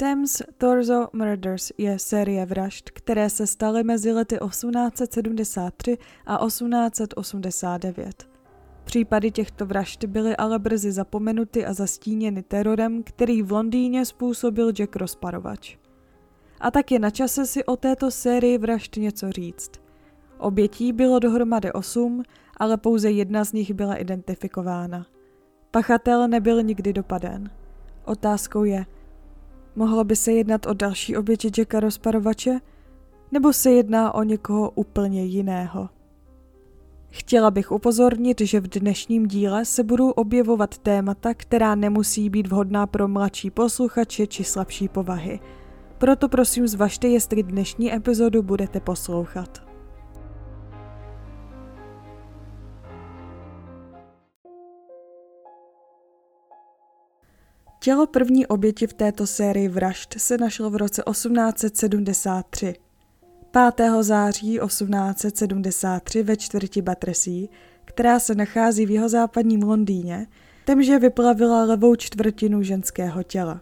Thames Torso Murders je série vražd, které se staly mezi lety 1873 a 1889. Případy těchto vražd byly ale brzy zapomenuty a zastíněny terorem, který v Londýně způsobil Jack Rozparovač. A tak je na čase si o této sérii vražd něco říct. Obětí bylo dohromady osm, ale pouze jedna z nich byla identifikována. Pachatel nebyl nikdy dopaden. Otázkou je, mohlo by se jednat o další oběti Jacka rozparovače? Nebo se jedná o někoho úplně jiného? Chtěla bych upozornit, že v dnešním díle se budou objevovat témata, která nemusí být vhodná pro mladší posluchače či slabší povahy. Proto prosím zvažte, jestli dnešní epizodu budete poslouchat. Tělo první oběti v této sérii vražd se našlo v roce 1873. 5. září 1873 ve čtvrti Battersea, která se nachází v jihozápadním Londýně, temže vyplavila levou čtvrtinu ženského těla.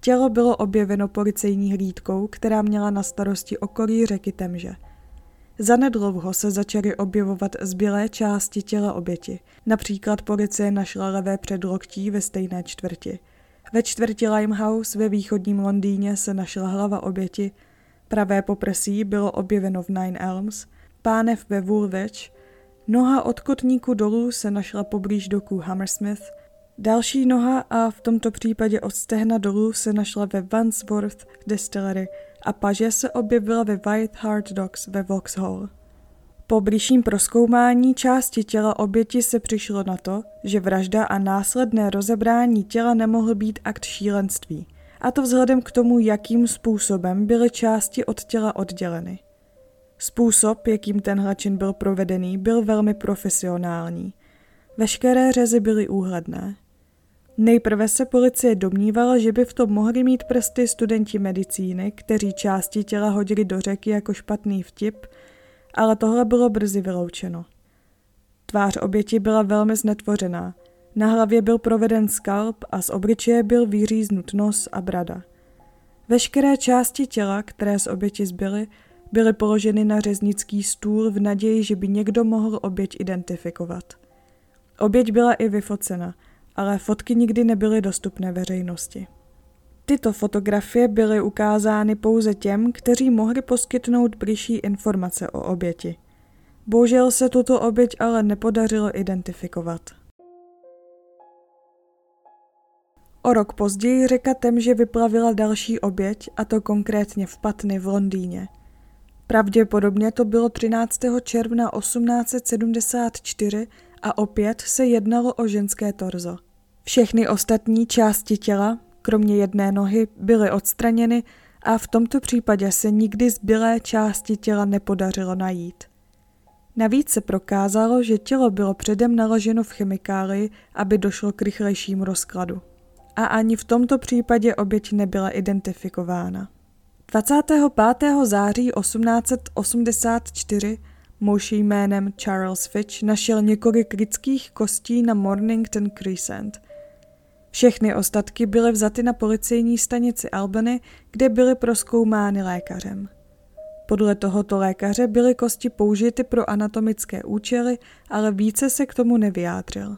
Tělo bylo objeveno policejní hlídkou, která měla na starosti okolí řeky Temže. Zanedlouho se začaly objevovat zbylé části těla oběti. Například policie našla levé předloktí ve stejné čtvrti. Ve čtvrti Limehouse ve východním Londýně se našla hlava oběti, pravé poprsí bylo objeveno v Nine Elms, pánev ve Woolwich, noha od kotníku dolů se našla poblíž doku Hammersmith, další noha a v tomto případě od stehna dolů se našla ve Wandsworth Distillery a paže se objevila ve White Hart Docks ve Vauxhall. Po blížším proskoumání části těla oběti se přišlo na to, že vražda a následné rozebrání těla nemohl být akt šílenství, a to vzhledem k tomu, jakým způsobem byly části od těla odděleny. Způsob, jakým tenhle čin byl provedený, byl velmi profesionální. Veškeré řezy byly úhledné. Nejprve se policie domnívala, že by v tom mohli mít prsty studenti medicíny, kteří části těla hodili do řeky jako špatný vtip – ale tohle bylo brzy vyloučeno. Tvář oběti byla velmi znetvořená. Na hlavě byl proveden skalp a z obličeje byl vyříznut nos a brada. Veškeré části těla, které z oběti zbyly, byly položeny na řeznický stůl v naději, že by někdo mohl oběť identifikovat. Oběť byla i vyfocena, ale fotky nikdy nebyly dostupné veřejnosti. Tyto fotografie byly ukázány pouze těm, kteří mohli poskytnout blížší informace o oběti. Bohužel se tuto oběť ale nepodařilo identifikovat. O rok později řeka Temže vyplavila další oběť, a to konkrétně v Patny v Londýně. Pravděpodobně to bylo 13. června 1874 a opět se jednalo o ženské torzo. Všechny ostatní části těla, kromě jedné nohy, byly odstraněny a v tomto případě se nikdy zbylé části těla nepodařilo najít. Navíc se prokázalo, že tělo bylo předem naloženo v chemikálii, aby došlo k rychlejšímu rozkladu. A ani v tomto případě oběť nebyla identifikována. 25. září 1884 muž jménem Charles Fitch našel několik lidských kostí na Mornington Crescent – všechny ostatky byly vzaty na policejní stanici Albany, kde byly proskoumány lékařem. Podle tohoto lékaře byly kosti použity pro anatomické účely, ale více se k tomu nevyjádřil.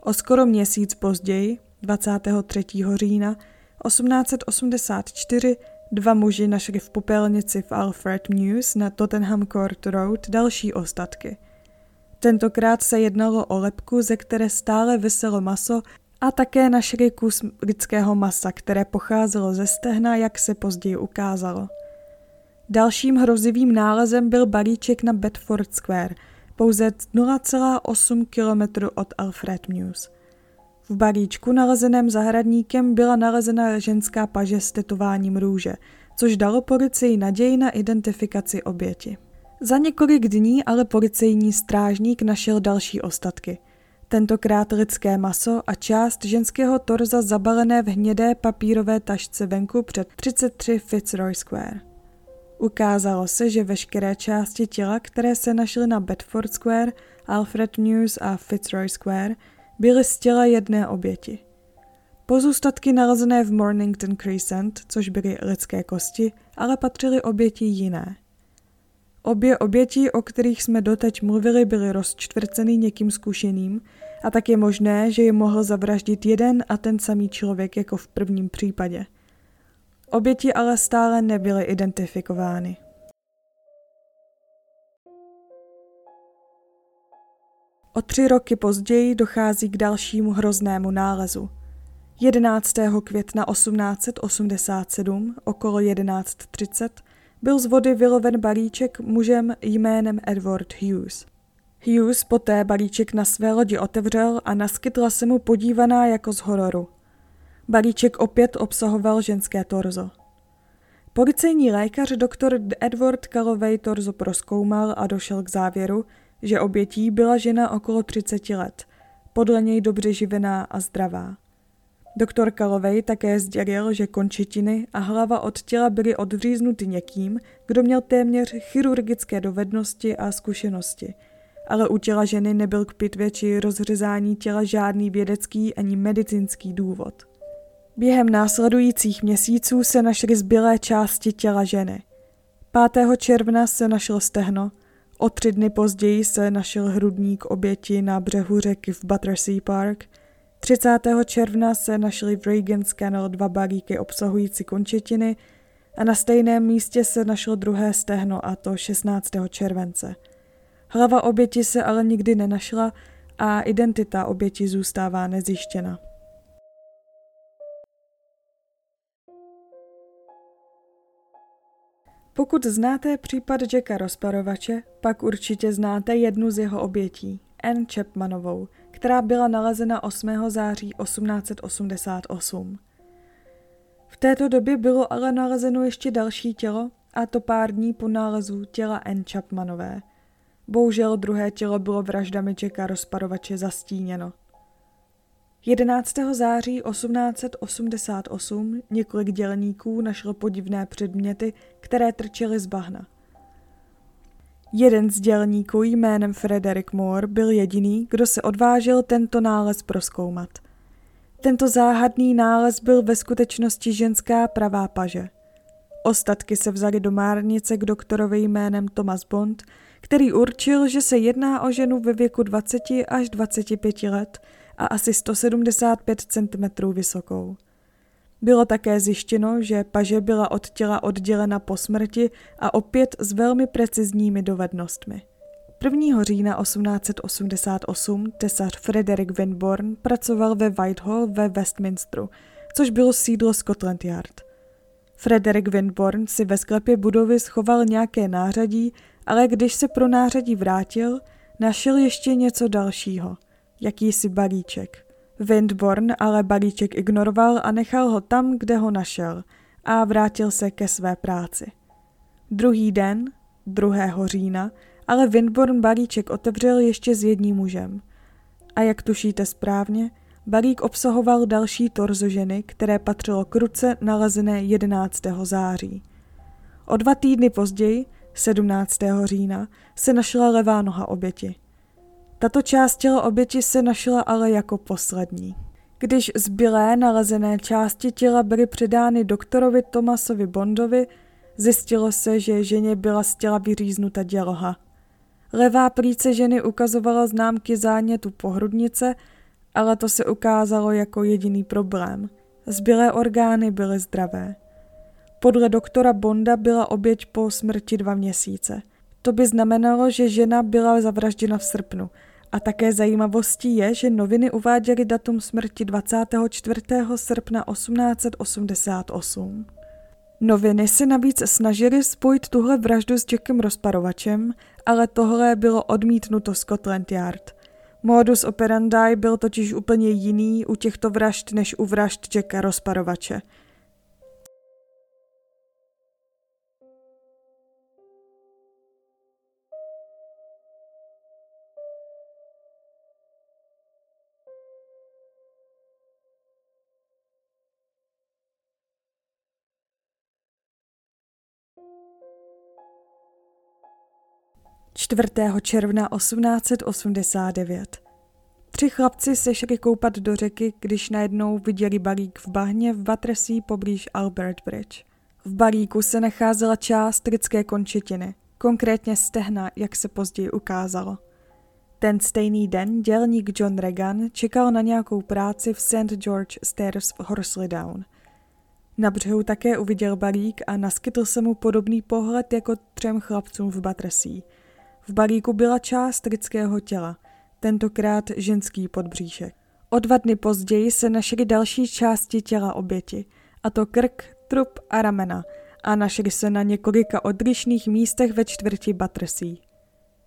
O skoro měsíc později, 23. října 1884, dva muži našli v popelnici v Alfred News na Tottenham Court Road další ostatky. Tentokrát se jednalo o lepku, ze které stále vyselo maso a také našli kus lidského masa, které pocházelo ze stehna, jak se později ukázalo. Dalším hrozivým nálezem byl balíček na Bedford Square, pouze 0,8 km od Alfred News. V balíčku nalezeném zahradníkem byla nalezena ženská paže s tetováním růže, což dalo policii naději na identifikaci oběti. Za několik dní ale policejní strážník našel další ostatky – tentokrát lidské maso a část ženského torza zabalené v hnědé papírové tašce venku před 33 Fitzroy Square. Ukázalo se, že veškeré části těla, které se našly na Bedford Square, Alfred News a Fitzroy Square, byly z těla jedné oběti. Pozůstatky nalezené v Mornington Crescent, což byly lidské kosti, ale patřily oběti jiné. Obě oběti, o kterých jsme doteď mluvili, byly rozčtvrceny někým zkušeným a tak je možné, že je mohl zavraždit jeden a ten samý člověk jako v prvním případě. Oběti ale stále nebyly identifikovány. O tři roky později dochází k dalšímu hroznému nálezu. 11. května 1887 okolo 11.30 byl z vody vyloven balíček mužem jménem Edward Hughes. Hughes poté balíček na své lodi otevřel a naskytla se mu podívaná jako z hororu. Balíček opět obsahoval ženské torzo. Policejní lékař doktor Edward Calloway torzo proskoumal a došel k závěru, že obětí byla žena okolo 30 let, podle něj dobře živená a zdravá. Doktor Kalovej také sdělil, že končetiny a hlava od těla byly odříznuty někým, kdo měl téměř chirurgické dovednosti a zkušenosti. Ale u těla ženy nebyl k pitvě či rozřezání těla žádný vědecký ani medicínský důvod. Během následujících měsíců se našly zbylé části těla ženy. 5. června se našlo stehno, o tři dny později se našel hrudník oběti na břehu řeky v Battersea Park – 30. června se našly v Reagan's Canal dva balíky obsahující končetiny a na stejném místě se našlo druhé stehno a to 16. července. Hlava oběti se ale nikdy nenašla a identita oběti zůstává nezjištěna. Pokud znáte případ Jacka rozparovače, pak určitě znáte jednu z jeho obětí, Anne Chapmanovou – která byla nalezena 8. září 1888. V této době bylo ale nalezeno ještě další tělo, a to pár dní po nálezu těla N. Chapmanové. Bohužel druhé tělo bylo vraždami Jacka rozparovače zastíněno. 11. září 1888 několik dělníků našlo podivné předměty, které trčely z bahna. Jeden z dělníků jménem Frederick Moore byl jediný, kdo se odvážil tento nález proskoumat. Tento záhadný nález byl ve skutečnosti ženská pravá paže. Ostatky se vzali do márnice k doktorovi jménem Thomas Bond, který určil, že se jedná o ženu ve věku 20 až 25 let a asi 175 cm vysokou. Bylo také zjištěno, že paže byla od těla oddělena po smrti a opět s velmi precizními dovednostmi. 1. října 1888 tesař Frederick Winborn pracoval ve Whitehall ve Westminsteru, což bylo sídlo Scotland Yard. Frederick Winborn si ve sklepě budovy schoval nějaké nářadí, ale když se pro nářadí vrátil, našel ještě něco dalšího, jakýsi balíček – Windborn ale balíček ignoroval a nechal ho tam, kde ho našel a vrátil se ke své práci. Druhý den, 2. října, ale Windborn balíček otevřel ještě s jedním mužem. A jak tušíte správně, balík obsahoval další torzo ženy, které patřilo k ruce nalezené 11. září. O dva týdny později, 17. října, se našla levá noha oběti. Tato část těla oběti se našla ale jako poslední. Když zbylé nalezené části těla byly předány doktorovi Tomasovi Bondovi, zjistilo se, že ženě byla z těla vyříznuta děloha. Levá plíce ženy ukazovala známky zánětu pohrudnice, ale to se ukázalo jako jediný problém. Zbylé orgány byly zdravé. Podle doktora Bonda byla oběť po smrti dva měsíce. To by znamenalo, že žena byla zavražděna v srpnu – a také zajímavostí je, že noviny uváděly datum smrti 24. srpna 1888. Noviny se navíc snažily spojit tuhle vraždu s Jackem rozparovačem, ale tohle bylo odmítnuto Scotland Yard. Modus operandi byl totiž úplně jiný u těchto vražd než u vražd Jacka rozparovače – 4. června 1889. tři chlapci se šli koupat do řeky, když najednou viděli balík v bahně v Battersea poblíž Albert Bridge. V balíku se nacházela část lidské končetiny, konkrétně stehna, jak se později ukázalo. Ten stejný den dělník John Regan čekal na nějakou práci v St. George Stairs v Horsley Down. Na břehu také uviděl balík a naskytl se mu podobný pohled jako třem chlapcům v Battersea. V balíku byla část lidského těla, tentokrát ženský podbříšek. O dva dny později se našly další části těla oběti, a to krk, trup a ramena, a našly se na několika odlišných místech ve čtvrti Battersea.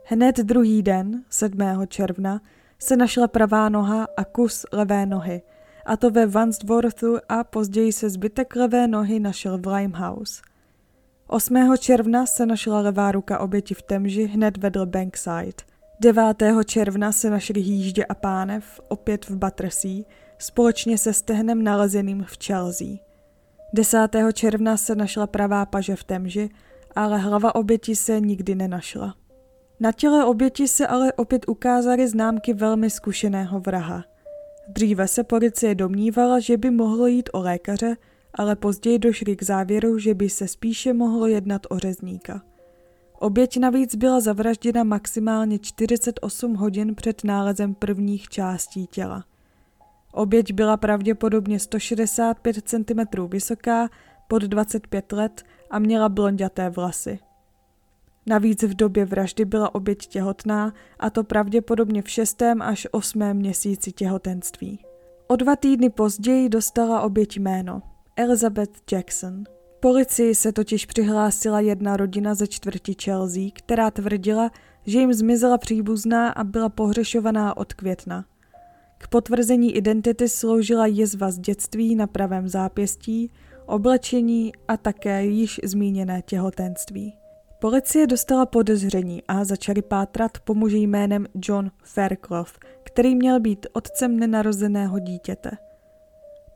Hned druhý den, 7. června, se našla pravá noha a kus levé nohy, a to ve Wandsworthu a později se zbytek levé nohy našel v Limehouse. 8. června se našla levá ruka oběti v Temži hned vedle Bankside. 9. června se našli hýždě a pánev, opět v Battersea, společně se stehnem nalezeným v Chelsea. 10. června se našla pravá paže v Temži, ale hlava oběti se nikdy nenašla. Na těle oběti se ale opět ukázaly známky velmi zkušeného vraha. Dříve se policie domnívala, že by mohlo jít o lékaře, ale později došli k závěru, že by se spíše mohlo jednat o řezníka. Oběť navíc byla zavražděna maximálně 48 hodin před nálezem prvních částí těla. Oběť byla pravděpodobně 165 cm vysoká, pod 25 let a měla blonděté vlasy. Navíc v době vraždy byla oběť těhotná a to pravděpodobně v šestém až osmém měsíci těhotenství. O dva týdny později dostala oběť jméno Elizabeth Jackson. Policii se totiž přihlásila jedna rodina ze čtvrti Chelsea, která tvrdila, že jim zmizela příbuzná a byla pohřešovaná od května. K potvrzení identity sloužila jezva z dětství na pravém zápěstí, oblečení a také již zmíněné těhotenství. Policie dostala podezření a začali pátrat po muži jménem John Fairclough, který měl být otcem nenarozeného dítěte.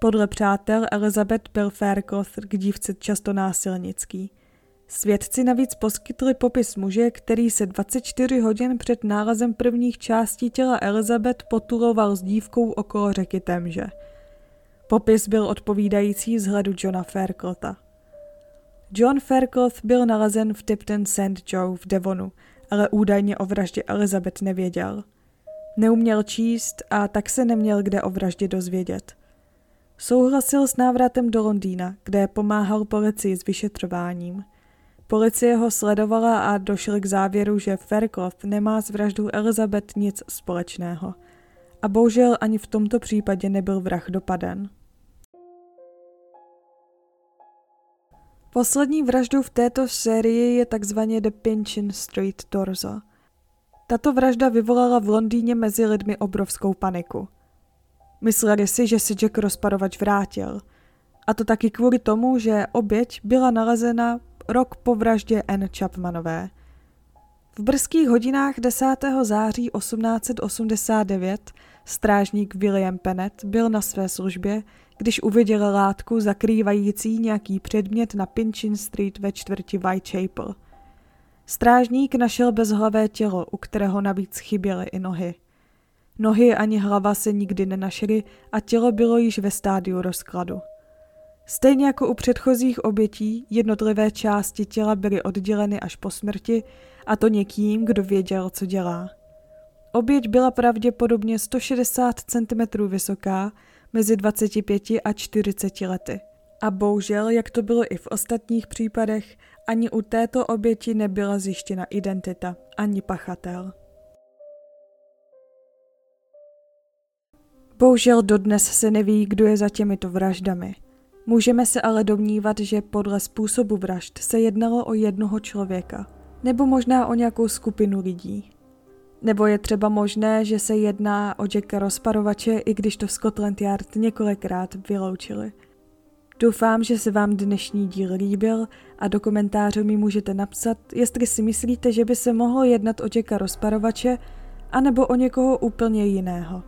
Podle přátel Elizabeth byl Fairclough k dívce často násilnický. Svědci navíc poskytli popis muže, který se 24 hodin před nálezem prvních částí těla Elizabeth potuloval s dívkou okolo řeky Temže. Popis byl odpovídající vzhledu Johna Fairclotha. John Fairclough byl nalezen v Tipton St. Joe v Devonu, ale údajně o vraždě Elizabeth nevěděl. Neuměl číst a tak se neměl kde o vraždě dozvědět. Souhlasil s návratem do Londýna, kde pomáhal policii s vyšetřováním. Policie ho sledovala a došli k závěru, že Fairclough nemá s vraždou Elizabeth nic společného. A bohužel ani v tomto případě nebyl vrah dopaden. Poslední vraždou v této sérii je takzvaně The Pinchin Street Torso. Tato vražda vyvolala v Londýně mezi lidmi obrovskou paniku. Mysleli si, že si Jack rozparovač vrátil. A to taky kvůli tomu, že oběť byla nalezena rok po vraždě N. Chapmanové. V brzkých hodinách 10. září 1889 strážník William Pennett byl na své službě, když uviděl látku zakrývající nějaký předmět na Pinchin Street ve čtvrti Whitechapel. Strážník našel bezhlavé tělo, u kterého navíc chyběly i nohy. Nohy ani hlava se nikdy nenašly a tělo bylo již ve stádiu rozkladu. Stejně jako u předchozích obětí, jednotlivé části těla byly odděleny až po smrti, a to někým, kdo věděl, co dělá. Oběť byla pravděpodobně 160 cm vysoká, mezi 25 a 40 lety. A bohužel, jak to bylo i v ostatních případech, ani u této oběti nebyla zjištěna identita, ani pachatel. Bohužel dodnes se neví, kdo je za těmito vraždami. Můžeme se ale domnívat, že podle způsobu vražd se jednalo o jednoho člověka, nebo možná o nějakou skupinu lidí. Nebo je třeba možné, že se jedná o Jacka rozparovače, i když to Scotland Yard několikrát vyloučili. Doufám, že se vám dnešní díl líbil a do komentářů mi můžete napsat, jestli si myslíte, že by se mohlo jednat o Jacka rozparovače, anebo o někoho úplně jiného.